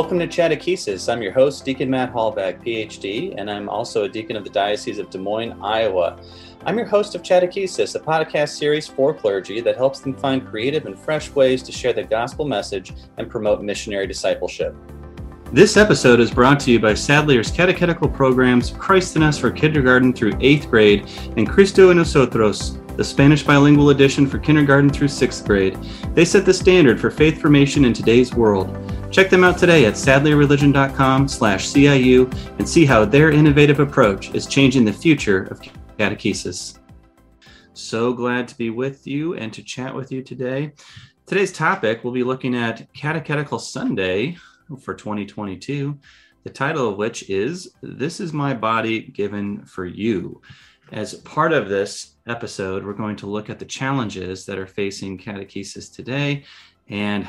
Welcome to Chatechesis. I'm your host, Deacon Matt Halbach, PhD, and I'm also a deacon of the Diocese of Des Moines, Iowa. I'm your host of Chatechesis, a podcast series for clergy that helps them find creative and fresh ways to share the gospel message and promote missionary discipleship. This episode is brought to you by Sadlier's catechetical programs Christ in Us for kindergarten through eighth grade and Cristo en Nosotros, the Spanish bilingual edition for kindergarten through sixth grade. They set the standard for faith formation in today's world. Check them out today at sadlierreligion.com slash CIU and see how their innovative approach is changing the future of catechesis. So glad to be with you and to chat with you today. Today's topic, we'll be looking at Catechetical Sunday for 2022, the title of which is This is My Body Given for You. As part of this episode, we're going to look at the challenges that are facing catechesis today and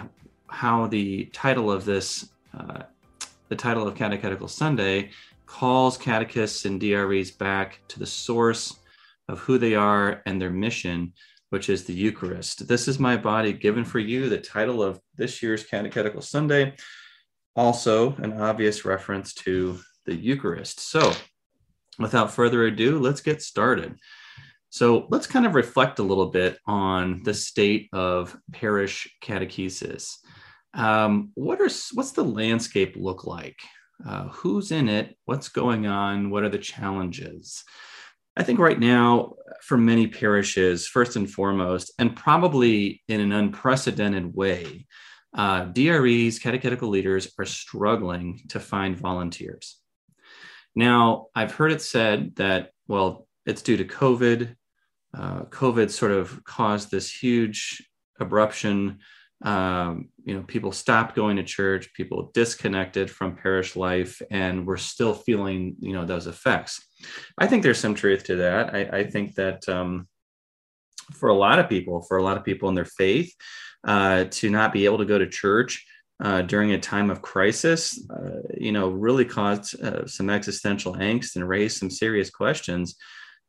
how the title of this, uh, the title of Catechetical Sunday, calls catechists and DREs back to the source of who they are and their mission, which is the Eucharist. This is my body given for you, the title of this year's Catechetical Sunday. Also, an obvious reference to the Eucharist. So, without further ado, let's get started. So, let's kind of reflect a little bit on the state of parish catechesis um, what are what's the landscape look like? Uh, who's in it? What's going on? What are the challenges? I think right now, for many parishes, first and foremost, and probably in an unprecedented way, uh, DREs, catechetical leaders, are struggling to find volunteers. Now, I've heard it said that, well, it's due to COVID. Uh, COVID sort of caused this huge abruption. Um, you know people stopped going to church people disconnected from parish life and we're still feeling you know those effects. I think there's some truth to that. I, I think that um, for a lot of people for a lot of people in their faith uh, to not be able to go to church uh, during a time of crisis uh, you know really caused uh, some existential angst and raised some serious questions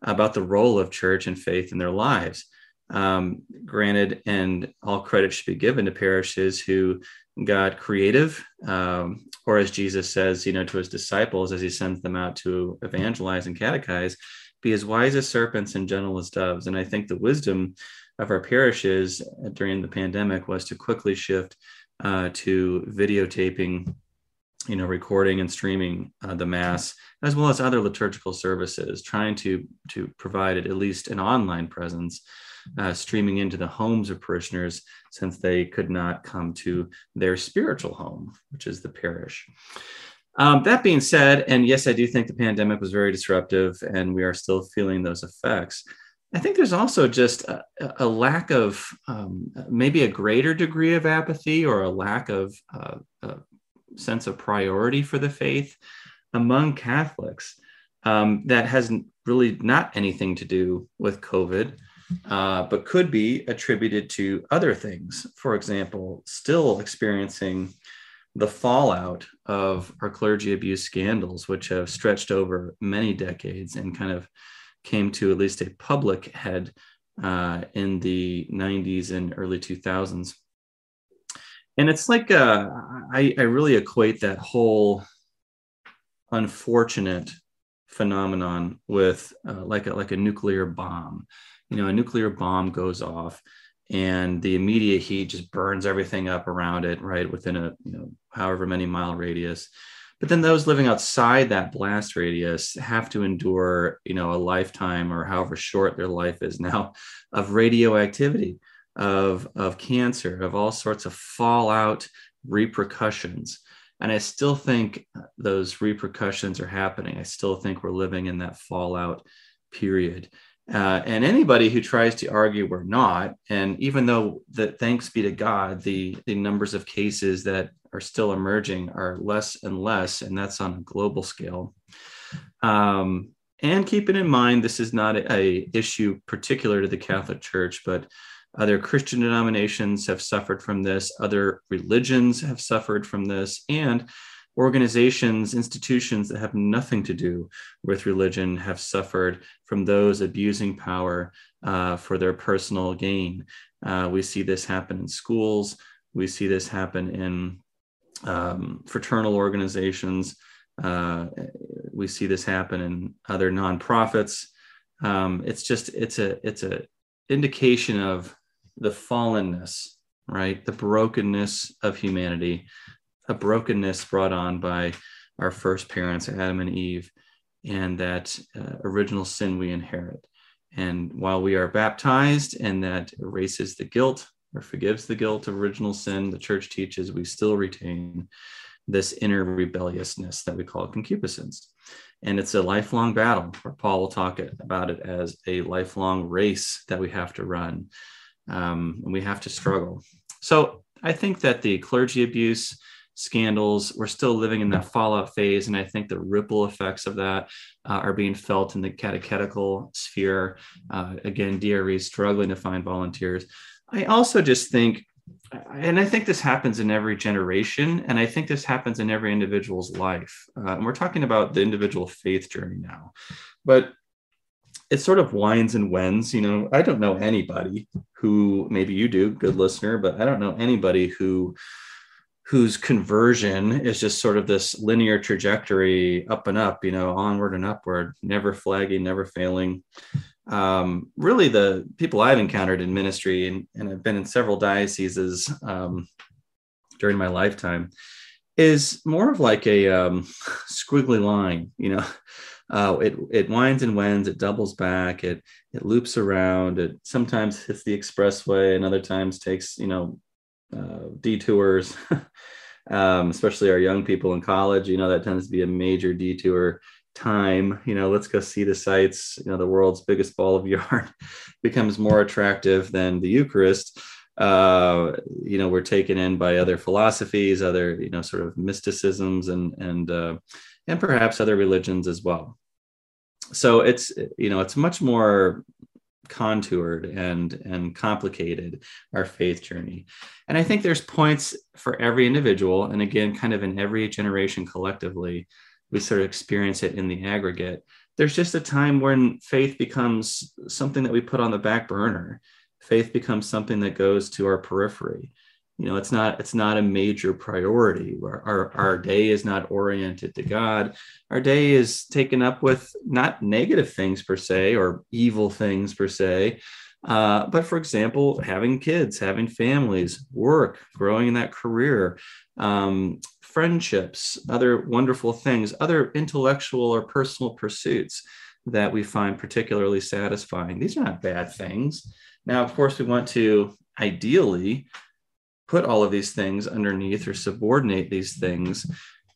about the role of church and faith in their lives um, granted, and all credit should be given to parishes who got creative, um, or as Jesus says, you know, to his disciples as he sends them out to evangelize and catechize, be as wise as serpents and gentle as doves. And I think the wisdom of our parishes during the pandemic was to quickly shift uh, to videotaping you know recording and streaming uh, the mass as well as other liturgical services trying to to provide at least an online presence uh, streaming into the homes of parishioners since they could not come to their spiritual home, which is the parish. Um, that being said, and yes, I do think the pandemic was very disruptive and we are still feeling those effects. I think there's also just a, a lack of um, maybe a greater degree of apathy or a lack of uh, a sense of priority for the faith among Catholics um, that has really not anything to do with COVID, uh, but could be attributed to other things. For example, still experiencing the fallout of our clergy abuse scandals, which have stretched over many decades and kind of came to at least a public head uh, in the 90s and early 2000s. And it's like uh, I, I really equate that whole unfortunate phenomenon with uh, like a, like a nuclear bomb. You know a nuclear bomb goes off and the immediate heat just burns everything up around it right within a you know however many mile radius. But then those living outside that blast radius have to endure you know a lifetime or however short their life is now of radioactivity of of cancer of all sorts of fallout repercussions. And i still think those repercussions are happening. I still think we're living in that fallout period. Uh, and anybody who tries to argue we're not, and even though that thanks be to God, the, the numbers of cases that are still emerging are less and less, and that's on a global scale. Um, and keeping in mind, this is not a, a issue particular to the Catholic Church, but other Christian denominations have suffered from this, other religions have suffered from this, and organizations, institutions that have nothing to do with religion have suffered from those abusing power uh, for their personal gain. Uh, we see this happen in schools. We see this happen in um, fraternal organizations. Uh, we see this happen in other nonprofits. Um, it's just it's a it's a indication of the fallenness, right? The brokenness of humanity, a brokenness brought on by our first parents, Adam and Eve, and that uh, original sin we inherit. And while we are baptized and that erases the guilt or forgives the guilt of original sin, the church teaches we still retain this inner rebelliousness that we call concupiscence. And it's a lifelong battle, where Paul will talk about it as a lifelong race that we have to run. Um, and we have to struggle. So I think that the clergy abuse scandals, we're still living in that fallout phase. And I think the ripple effects of that uh, are being felt in the catechetical sphere. Uh, again, DRE is struggling to find volunteers. I also just think, and I think this happens in every generation, and I think this happens in every individual's life. Uh, and we're talking about the individual faith journey now, but it sort of winds and wends. You know, I don't know anybody who, maybe you do, good listener, but I don't know anybody who whose conversion is just sort of this linear trajectory up and up, you know, onward and upward, never flagging, never failing um, really the people I've encountered in ministry, and, and I've been in several dioceses um, during my lifetime, is more of like a um, squiggly line. You know, uh, it it winds and wends, it doubles back, it it loops around, it sometimes hits the expressway, and other times takes you know uh, detours. um, especially our young people in college, you know, that tends to be a major detour time. You know let's go see the sights. You know the world's biggest ball of yarn becomes more attractive than the eucharist. Uh you know we're taken in by other philosophies other you know sort of mysticisms and and uh and perhaps other religions as well so it's you know it's much more contoured and and complicated our faith journey and i think there's points for every individual and again kind of in every generation collectively we sort of experience it in the aggregate. There's just a time when faith becomes something that we put on the back burner. Faith becomes something that goes to our periphery. You know, it's not it's not a major priority. Our, our, our day is not oriented to God. Our day is taken up with not negative things per se or evil things per se, uh, but for example, having kids, having families, work, growing in that career, um, friendships, other wonderful things, other intellectual or personal pursuits that we find particularly satisfying. These are not bad things. Now, of course, we want to ideally put all of these things underneath or subordinate these things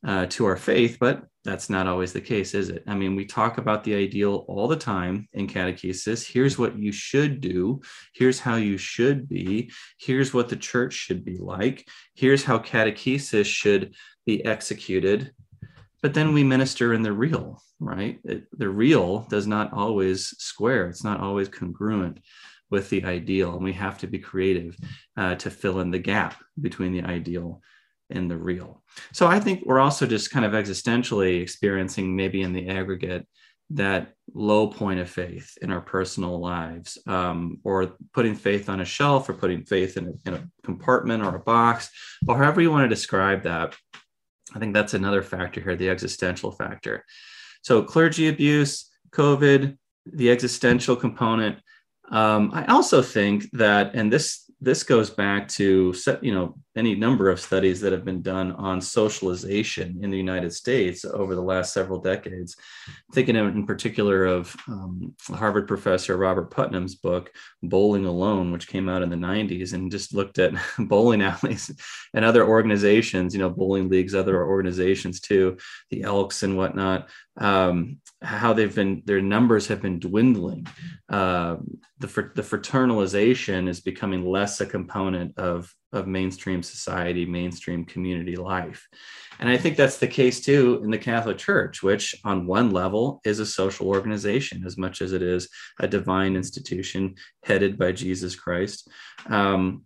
uh, to our faith, but that's not always the case, is it? I mean, we talk about the ideal all the time in catechesis. Here's what you should do. Here's how you should be. Here's what the church should be like. Here's how catechesis should be executed. But then we minister in the real, right? It, the real does not always square, it's not always congruent with the ideal. And we have to be creative uh, to fill in the gap between the ideal and the real. So I think we're also just kind of existentially experiencing, maybe in the aggregate, that low point of faith in our personal lives, um, or putting faith on a shelf, or putting faith in a, in a compartment or a box, or however you want to describe that. I think that's another factor here, the existential factor. So clergy abuse, COVID, the existential component. Um, I also think that, and this this goes back to you know any number of studies that have been done on socialization in the United States over the last several decades. Thinking in particular of um, Harvard professor Robert Putnam's book "Bowling Alone," which came out in the '90s, and just looked at bowling alleys and other organizations, you know, bowling leagues, other organizations too, the Elks and whatnot. Um, how they've been their numbers have been dwindling. Uh, the the fraternalization is becoming less a component of of mainstream society, mainstream community life, and I think that's the case too in the Catholic Church, which on one level is a social organization as much as it is a divine institution headed by Jesus Christ. Um,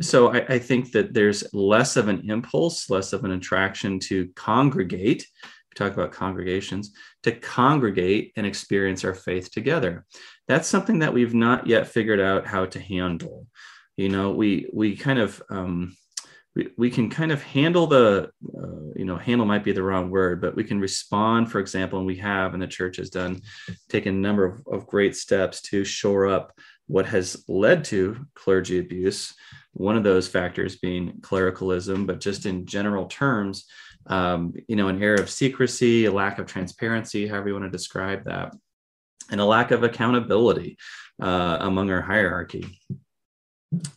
so I, I think that there's less of an impulse, less of an attraction to congregate we talk about congregations, to congregate and experience our faith together. That's something that we've not yet figured out how to handle. You know, we we kind of um, we, we can kind of handle the uh, you know handle might be the wrong word but we can respond for example and we have and the church has done taken a number of, of great steps to shore up what has led to clergy abuse. One of those factors being clericalism but just in general terms um, you know an air of secrecy a lack of transparency however you want to describe that and a lack of accountability uh, among our hierarchy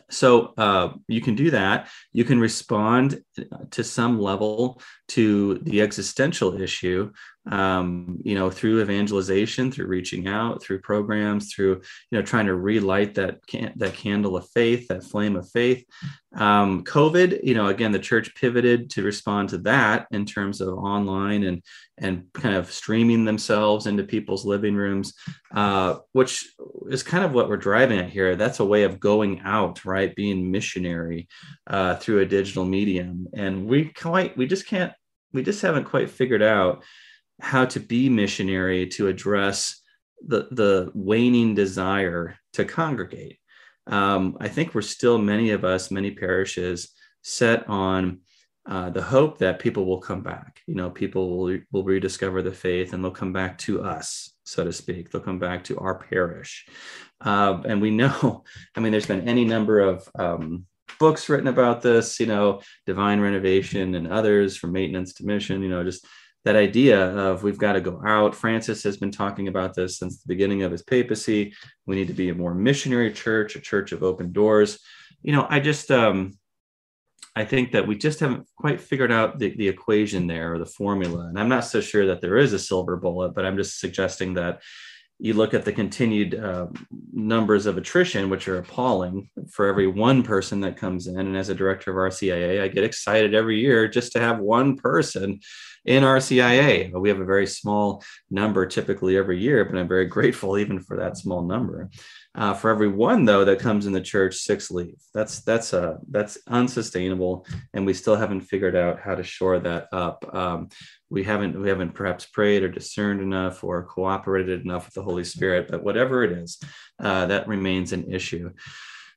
so uh, you can do that. You can respond to some level to the existential issue, um, you know, through evangelization, through reaching out, through programs, through you know trying to relight that can- that candle of faith, that flame of faith. Um, COVID, you know, again, the church pivoted to respond to that in terms of online and and kind of streaming themselves into people's living rooms, uh, which is kind of what we're driving at here. That's a way of going out, right? Being missionary uh, through a digital medium, and we quite we just can't we just haven't quite figured out how to be missionary to address the the waning desire to congregate. Um, I think we're still many of us, many parishes, set on uh, the hope that people will come back. You know, people will, will rediscover the faith and they'll come back to us, so to speak. They'll come back to our parish. Uh, and we know, I mean, there's been any number of um, books written about this, you know, Divine Renovation and others from maintenance to mission, you know, just that idea of we've got to go out. Francis has been talking about this since the beginning of his papacy. We need to be a more missionary church, a church of open doors. You know, I just, um, I think that we just haven't quite figured out the, the equation there or the formula. And I'm not so sure that there is a silver bullet, but I'm just suggesting that you look at the continued uh, numbers of attrition, which are appalling for every one person that comes in. And as a director of RCIA, I get excited every year just to have one person in RCIA. We have a very small number typically every year, but I'm very grateful even for that small number. Uh, for every one though that comes in the church, six leave. That's that's uh that's unsustainable, and we still haven't figured out how to shore that up. Um, we haven't we haven't perhaps prayed or discerned enough or cooperated enough with the Holy Spirit. But whatever it is, uh, that remains an issue.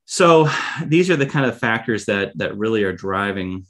So these are the kind of factors that that really are driving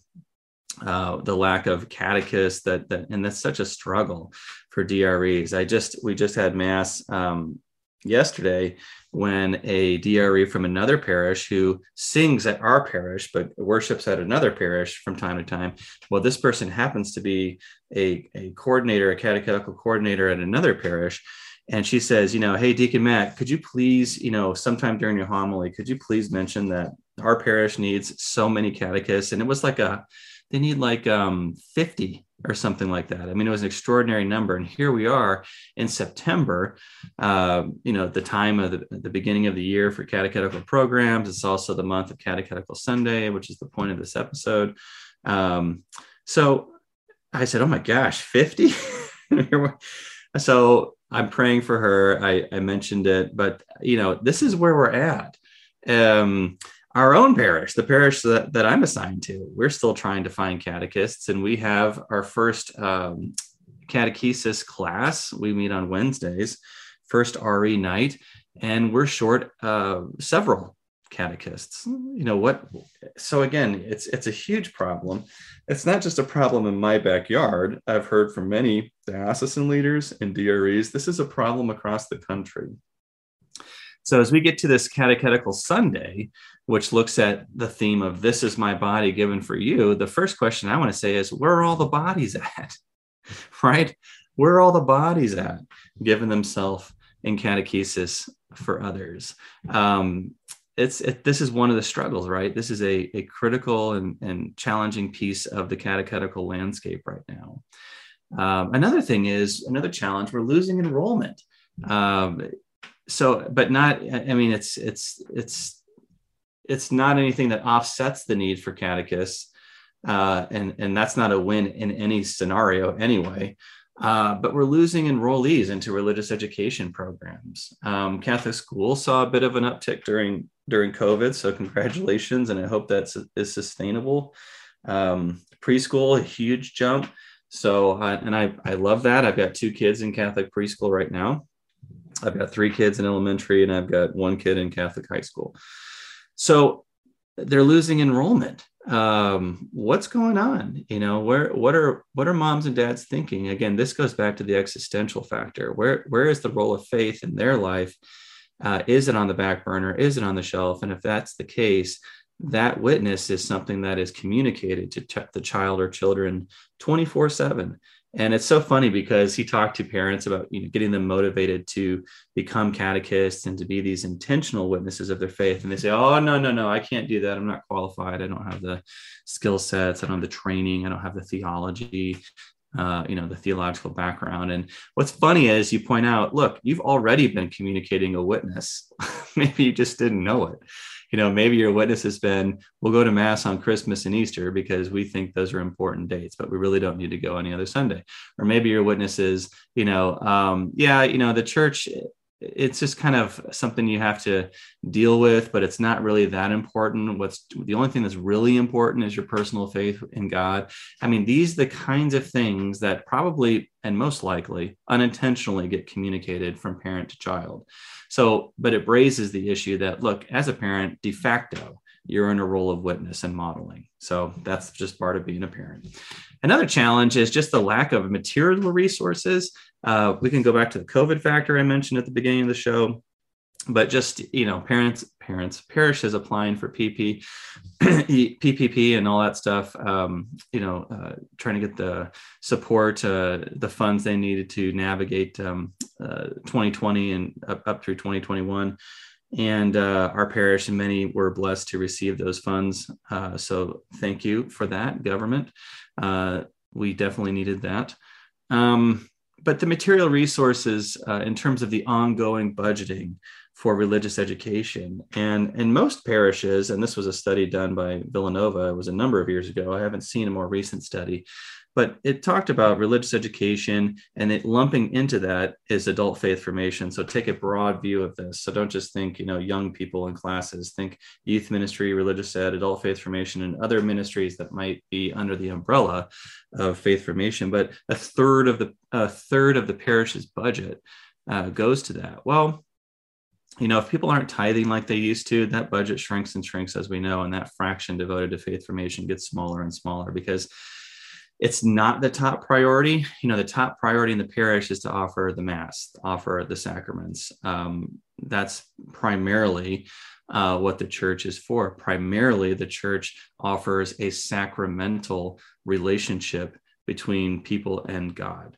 uh, the lack of catechists that, that and that's such a struggle for DREs. I just we just had mass um, yesterday when a DRE from another parish who sings at our parish but worships at another parish from time to time. Well, this person happens to be a, a coordinator, a catechetical coordinator at another parish. And she says, you know, hey, Deacon Matt, could you please, you know, sometime during your homily, could you please mention that our parish needs so many catechists? And it was like a, they need like um, 50 or something like that. I mean, it was an extraordinary number. And here we are in September, uh, you know, the time of the, the, beginning of the year for catechetical programs. It's also the month of Catechetical Sunday, which is the point of this episode. Um, so I said, oh my gosh, 50? so I'm praying for her. I, I mentioned it, but, you know, this is where we're at. Um, our own parish, the parish that, that I'm assigned to, we're still trying to find catechists, and we have our first um, catechesis class. We meet on Wednesdays, first RE night, and we're short uh, several catechists. You know what? So again, it's it's a huge problem. It's not just a problem in my backyard. I've heard from many diocesan leaders and DREs. This is a problem across the country. So as we get to this catechetical Sunday, which looks at the theme of this is my body given for you, the first question I want to say is where are all the bodies at? right? Where are all the bodies at given themselves in catechesis for others? Um, it's it, this is one of the struggles, right? This is a, a critical and, and challenging piece of the catechetical landscape right now. Um, another thing is another challenge. We're losing enrollment. Um, so but not i mean it's it's it's it's not anything that offsets the need for catechists uh, and and that's not a win in any scenario anyway. Uh, but we're losing enrollees into religious education programs. Um, catholic schools saw a bit of an uptick during during covid so congratulations and i hope that is sustainable. Um, preschool a huge jump. So uh, and i i love that. I've got two kids in catholic preschool right now. I've got three kids in elementary and I've got one kid in Catholic high school. So they're losing enrollment. um, what's going on? You know where what are what are moms and dads thinking? Again this goes back to the existential factor. Where where is the role of faith in their life? Uh, is it on the back burner? Is it on the shelf? And if that's the case that witness is something that is communicated to the child or children 24 7 and it's so funny because he talked to parents about you know getting them motivated to become catechists and to be these intentional witnesses of their faith. And they say oh no no no i can't do that. I'm not qualified. I don't have the skill sets. I don't have the training. I don't have the theology uh, you know the theological background. And what's funny is you point out look you've already been communicating a witness. Maybe you just didn't know it you know, maybe your witness has been, we'll go to mass on Christmas and Easter because we think those are important dates, but we really don't need to go any other Sunday. Or maybe your witness is, you know, um, yeah, you know, the church it's just kind of something you have to deal with but it's not really that important. What's the only thing that's really important is your personal faith in god. I mean these are the kinds of things that probably and most likely unintentionally get communicated from parent to child. So but it raises the issue that look as a parent de facto you're in a role of witness and modeling. So that's just part of being a parent. Another challenge is just the lack of material resources. Uh, we can go back to the COVID factor I mentioned at the beginning of the show, but just you know, parents, parents, parishes applying for PP, PPP, and all that stuff. Um, you know, uh, trying to get the support, uh, the funds they needed to navigate um, 2020 uh, and up, up through 2021 and uh, our parish and many were blessed to receive those funds. Uh, so thank you for that, government. Uh, we definitely needed that. Um, but the material resources uh, in terms of the ongoing budgeting for religious education and in most parishes and this was a study done by villanova it was a number of years ago i haven't seen a more recent study but it talked about religious education and it lumping into that is adult faith formation. So take a broad view of this. So don't just think you know young people in classes. Think youth ministry religious ed adult faith formation and other ministries that might be under the umbrella of faith formation. But a third of the a third of the parish's budget uh, goes to that. Well you know, if people aren't tithing like they used to, that budget shrinks and shrinks, as we know, and that fraction devoted to faith formation gets smaller and smaller because it's not the top priority. You know, the top priority in the parish is to offer the Mass, offer the sacraments. Um, that's primarily uh, what the church is for. Primarily, the church offers a sacramental relationship between people and God.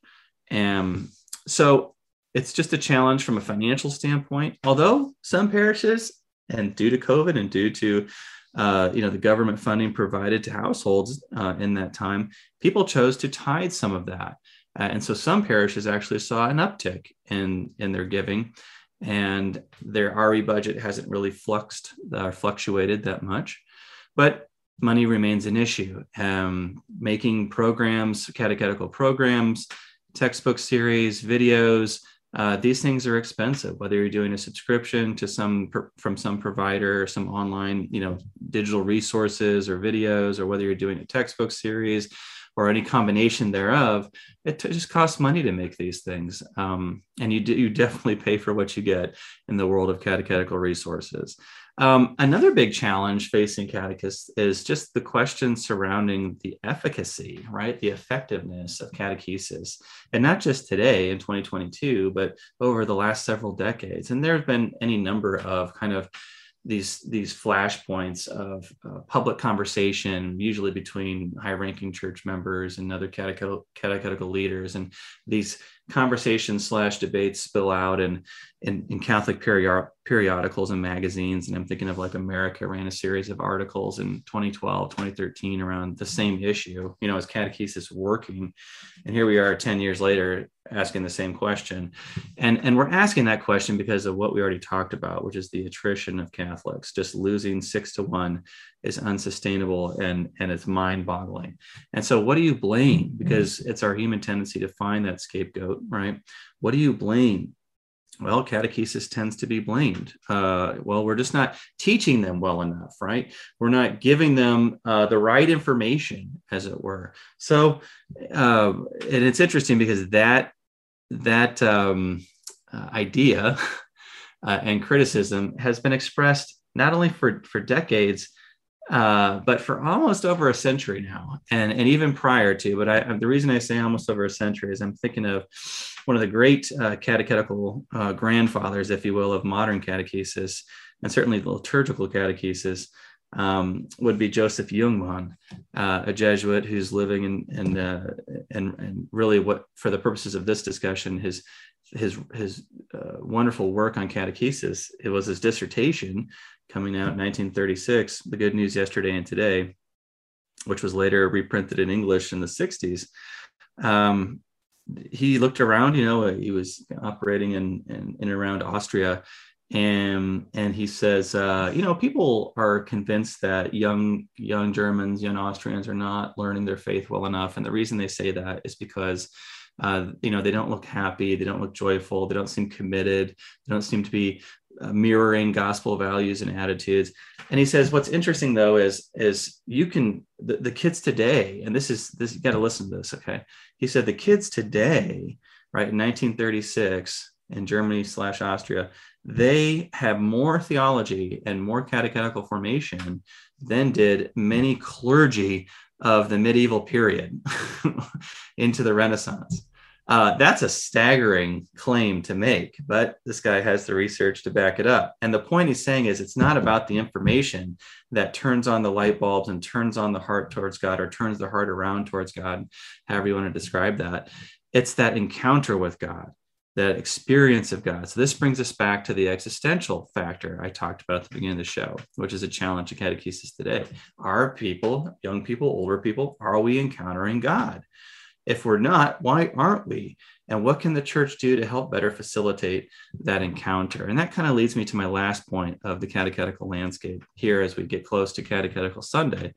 And so it's just a challenge from a financial standpoint. Although some parishes, and due to COVID and due to uh, you know the government funding provided to households uh, in that time, people chose to tithe some of that, uh, and so some parishes actually saw an uptick in in their giving, and their RE budget hasn't really fluxed uh, fluctuated that much, but money remains an issue. Um, making programs, catechetical programs, textbook series, videos, uh, these things are expensive whether you're doing a subscription to some from some provider some online you know digital resources or videos or whether you're doing a textbook series or any combination thereof it just costs money to make these things. Um, and you, do, you definitely pay for what you get in the world of catechetical resources um, another big challenge facing catechists is just the question surrounding the efficacy, right? The effectiveness of catechesis. And not just today in 2022, but over the last several decades. And there have been any number of kind of these these flashpoints of uh, public conversation, usually between high-ranking church members and other catechetical, catechetical leaders, and these conversations slash debates spill out and in, in Catholic period, periodicals and magazines. And I'm thinking of like America ran a series of articles in 2012, 2013 around the same issue, you know, is catechesis working? And here we are 10 years later asking the same question. And, and we're asking that question because of what we already talked about, which is the attrition of Catholics. Just losing six to one is unsustainable and, and it's mind boggling. And so, what do you blame? Mm-hmm. Because it's our human tendency to find that scapegoat, right? What do you blame? well, catechesis tends to be blamed. Uh, well, we're just not teaching them well enough, right? We're not giving them uh, the right information, as it were. So, uh, and it's interesting because that that um, uh, idea uh, and criticism has been expressed not only for for decades, uh, but for almost over a century now, and and even prior to. But I, the reason I say almost over a century is I'm thinking of one of the great uh, catechetical uh, grandfathers, if you will, of modern catechesis, and certainly the liturgical catechesis. Um, would be Joseph Jungmann, uh, a Jesuit who's living in, in uh, and, and really what, for the purposes of this discussion, his his his uh, wonderful work on catechesis. It was his dissertation coming out in 1936, The Good News Yesterday and Today, which was later reprinted in English in the 60s. Um, he looked around, you know, he was operating in, in, in around Austria. And, and he says, uh, you know, people are convinced that young young Germans, young Austrians are not learning their faith well enough. And the reason they say that is because uh, you know they don't look happy they don't look joyful they don't seem committed they don't seem to be uh, mirroring gospel values and attitudes. And he says what's interesting though is is you can the, the kids today and this is this you got to listen to this okay? He said the kids today right in 1936 in germany slash austria they have more theology and more catechetical formation than did many clergy of the medieval period into the renaissance uh, that's a staggering claim to make, but this guy has the research to back it up. And the point he's saying is it's not about the information that turns on the light bulbs and turns on the heart towards God or turns the heart around towards God, however you want to describe that. It's that encounter with God, that experience of God. So this brings us back to the existential factor I talked about at the beginning of the show, which is a challenge to catechesis today. Are people, young people, older people, are we encountering God? If we're not, why aren't we? And what can the church do to help better facilitate that encounter? And that kind of leads me to my last point of the catechetical landscape here as we get close to Catechetical Sunday.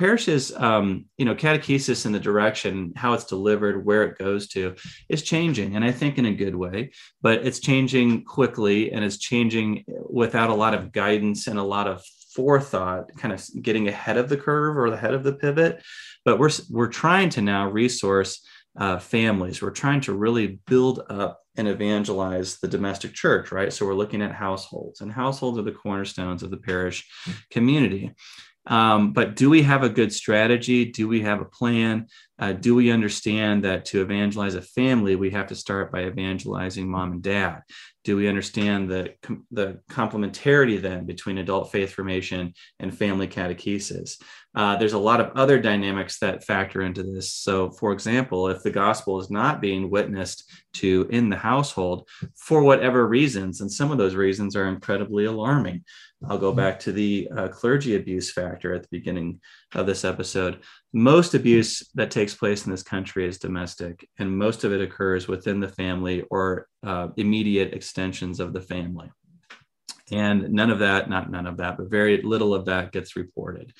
Parishes, um, you know, catechesis in the direction, how it's delivered, where it goes to, is changing. And I think in a good way, but it's changing quickly and it's changing without a lot of guidance and a lot of forethought, kind of getting ahead of the curve or the head of the pivot. But we're we're trying to now resource uh, families. We're trying to really build up and evangelize the domestic church, right? So we're looking at households, and households are the cornerstones of the parish community. Um, but do we have a good strategy? Do we have a plan? Uh, do we understand that to evangelize a family, we have to start by evangelizing mom and dad? Do we understand the, the complementarity then between adult faith formation and family catechesis? Uh, there's a lot of other dynamics that factor into this. So, for example, if the gospel is not being witnessed to in the household for whatever reasons, and some of those reasons are incredibly alarming. I'll go back to the uh, clergy abuse factor at the beginning of this episode. Most abuse that takes place in this country is domestic, and most of it occurs within the family or uh, immediate extensions of the family. And none of that, not none of that, but very little of that gets reported.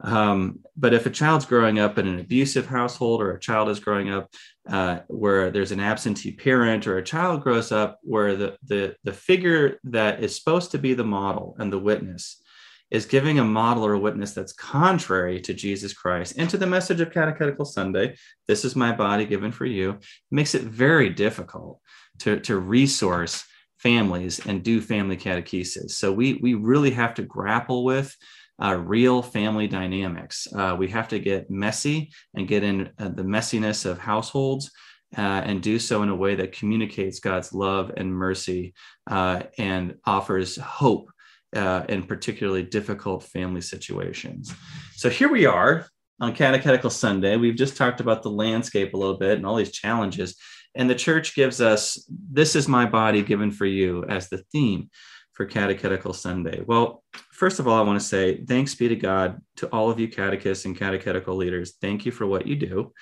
Um, but if a child's growing up in an abusive household or a child is growing up uh, where there's an absentee parent or a child grows up where the, the, the figure that is supposed to be the model and the witness is giving a model or a witness that's contrary to Jesus Christ and to the message of Catechetical Sunday, this is my body given for you, makes it very difficult to, to resource families and do family catechesis. So we, we really have to grapple with uh, real family dynamics. Uh, we have to get messy and get in uh, the messiness of households uh, and do so in a way that communicates God's love and mercy uh, and offers hope uh, in particularly difficult family situations. So here we are on Catechetical Sunday. We've just talked about the landscape a little bit and all these challenges. And the church gives us, This is my body given for you as the theme for Catechetical Sunday? Well, first of all, I want to say thanks be to God to all of you catechists and catechetical leaders. Thank you for what you do.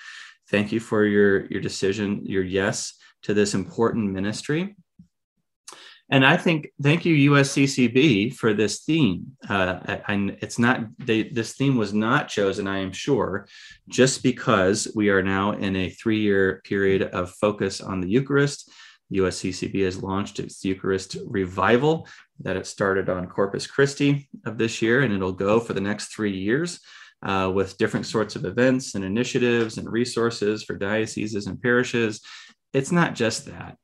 Thank you for your, your decision, your yes to this important ministry. And I think thank you USCCB for this theme. Uh, it's not they, this theme was not chosen, I am sure, just because we are now in a three-year period of focus on the Eucharist USCCB has launched its Eucharist revival that it started on Corpus Christi of this year, and it'll go for the next three years uh, with different sorts of events and initiatives and resources for dioceses and parishes. It's not just that.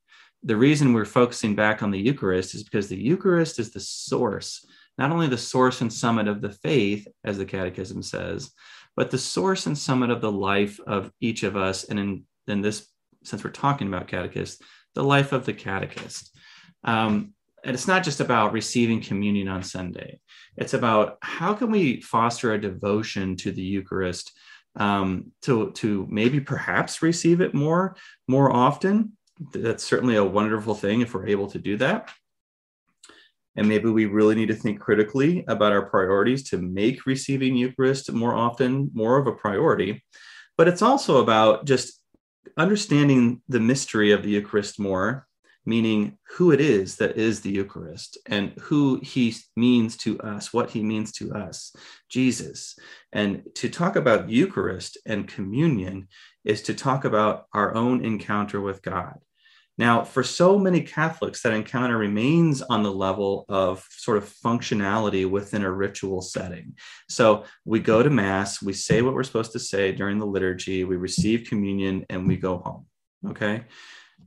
The reason we're focusing back on the Eucharist is because the Eucharist is the source not only the source and summit of the faith, as the Catechism says, but the source and summit of the life of each of us. And in, in this, since we're talking about catechists, the life of the catechist. Um, and it's not just about receiving communion on Sunday. It's about how can we foster a devotion to the Eucharist um, to to maybe perhaps receive it more more often. That's certainly a wonderful thing if we're able to do that. And maybe we really need to think critically about our priorities to make receiving Eucharist more often more of a priority. But it's also about just understanding the mystery of the Eucharist more meaning who it is that is the Eucharist and who he means to us, what he means to us, Jesus. And to talk about Eucharist and communion is to talk about our own encounter with God. Now, for so many Catholics, that encounter remains on the level of sort of functionality within a ritual setting. So we go to Mass, we say what we're supposed to say during the liturgy, we receive communion, and we go home. Okay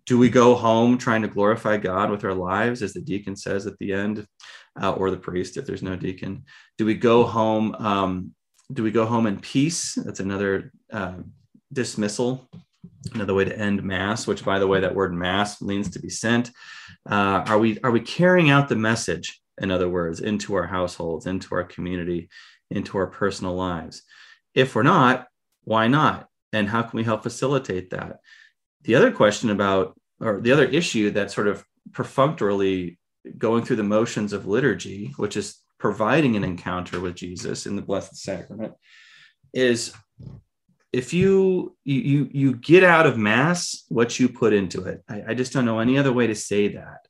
do we go home trying to glorify God with our lives, as the deacon says at the end, uh, or the priest if there's no deacon? Do we go home? Um, do we go home in peace? That's another uh, dismissal, another way to end mass. Which, by the way, that word mass means to be sent. Uh, are we are we carrying out the message? In other words, into our households, into our community, into our personal lives. If we're not, why not? And how can we help facilitate that? The other question about, or the other issue that sort of perfunctorily going through the motions of liturgy, which is providing an encounter with Jesus in the Blessed Sacrament, is if you you you get out of mass what you put into it. I, I just don't know any other way to say that.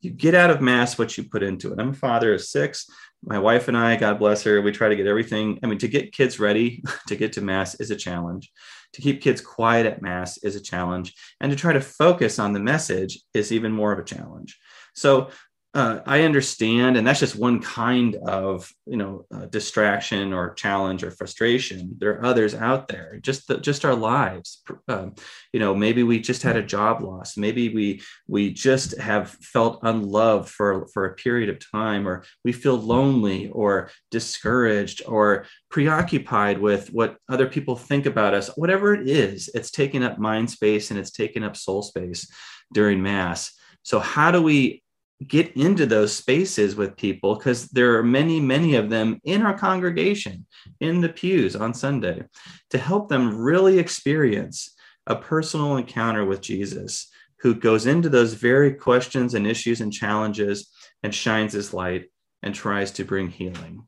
You get out of mass what you put into it. I'm a father of six. My wife and I, God bless her, we try to get everything. I mean, to get kids ready to get to mass is a challenge to keep kids quiet at mass is a challenge and to try to focus on the message is even more of a challenge so uh, I understand, and that's just one kind of you know uh, distraction or challenge or frustration. There are others out there, just the, just our lives. Um, you know, maybe we just had a job loss. Maybe we we just have felt unloved for for a period of time, or we feel lonely or discouraged or preoccupied with what other people think about us. Whatever it is, it's taking up mind space and it's taking up soul space during mass. So how do we get into those spaces with people because there are many, many of them in our congregation, in the pews on Sunday, to help them really experience a personal encounter with Jesus who goes into those very questions and issues and challenges and shines his light and tries to bring healing.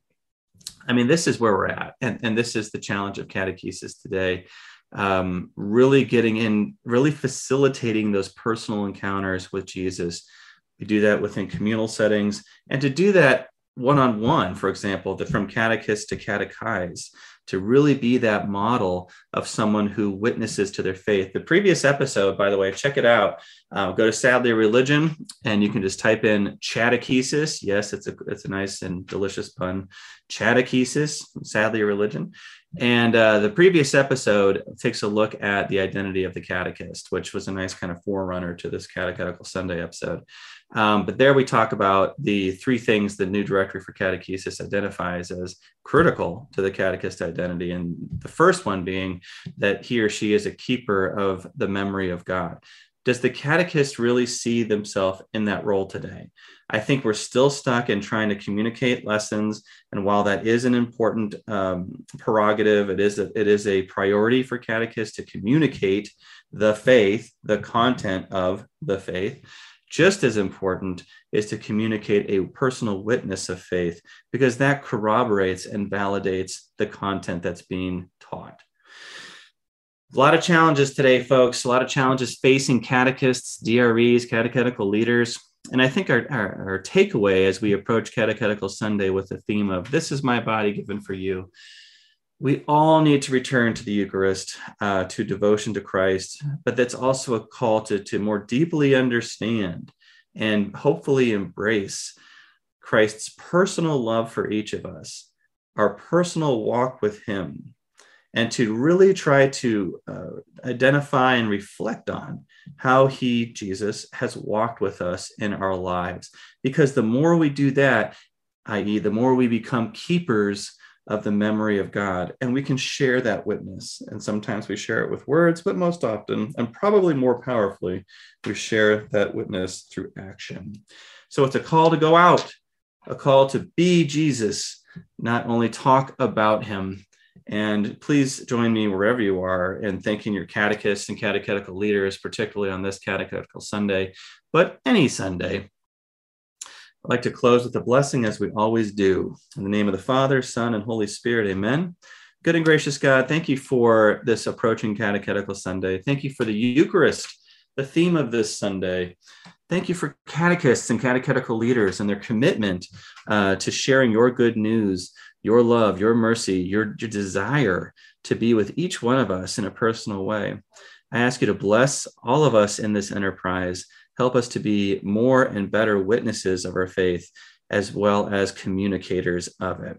I mean, this is where we're at. And, and this is the challenge of catechesis today. Um, really getting in, really facilitating those personal encounters with Jesus we do that within communal settings. And to do that one on one, for example, from catechist to catechize, to really be that model of someone who witnesses to their faith. The previous episode, by the way, check it out. Uh, go to Sadlier Religion, and you can just type in Chatechesis. Yes, it's a it's a nice and delicious pun. Chatechesis, Sadlier Religion. And uh, the previous episode takes a look at the identity of the catechist, which was a nice kind of forerunner to this Catechetical Sunday episode. Um, but there we talk about the three things the new directory for catechesis identifies as critical to the catechist identity. And the first one being that he or she is a keeper of the memory of God. Does the catechist really see themselves in that role today? I think we're still stuck in trying to communicate lessons. And while that is an important um, prerogative, it is, a, it is a priority for catechists to communicate the faith, the content of the faith. Just as important is to communicate a personal witness of faith because that corroborates and validates the content that's being taught. A lot of challenges today, folks. A lot of challenges facing catechists, DREs, catechetical leaders. And I think our, our, our, takeaway as we approach Catechetical Sunday with the theme of This is my body given for you, we all need to return to the Eucharist, uh, to devotion to Christ, but that's also a call to, to more deeply understand and hopefully embrace Christ's personal love for each of us, our personal walk with Him, and to really try to uh, identify and reflect on how He, Jesus, has walked with us in our lives. Because the more we do that, i.e., the more we become keepers of the memory of God. And we can share that witness. And sometimes we share it with words, but most often, and probably more powerfully, we share that witness through action. So it's a call to go out, a call to be Jesus, not only talk about him. And please join me wherever you are in thanking your catechists and catechetical leaders, particularly on this catechetical Sunday, but any Sunday I'd like to close with a blessing as we always do. In the name of the Father, Son, and Holy Spirit, amen. Good and gracious God, thank you for this approaching Catechetical Sunday. Thank you for the Eucharist, the theme of this Sunday. Thank you for catechists and catechetical leaders and their commitment uh, to sharing your good news, your love, your mercy, your, your desire to be with each one of us in a personal way. I ask you to bless all of us in this enterprise Help us to be more and better witnesses of our faith, as well as communicators of it.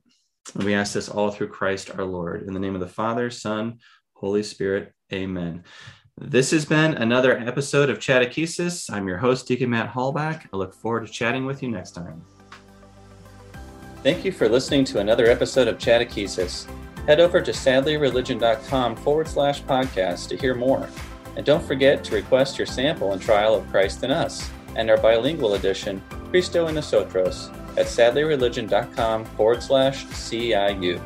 And we ask this all through Christ our Lord. In the name of the Father, Son, Holy Spirit, amen. This has been another episode of Chatechesis. I'm your host, Deacon Matt Halbach. I look forward to chatting with you next time. Thank you for listening to another episode of Chatechesis. Head over to sadlierreligion.com forward slash podcast to hear more. And don't forget to request your sample and trial of Christ in Us and our bilingual edition, Cristo y Nosotros, at sadlierreligion.com forward slash CIU.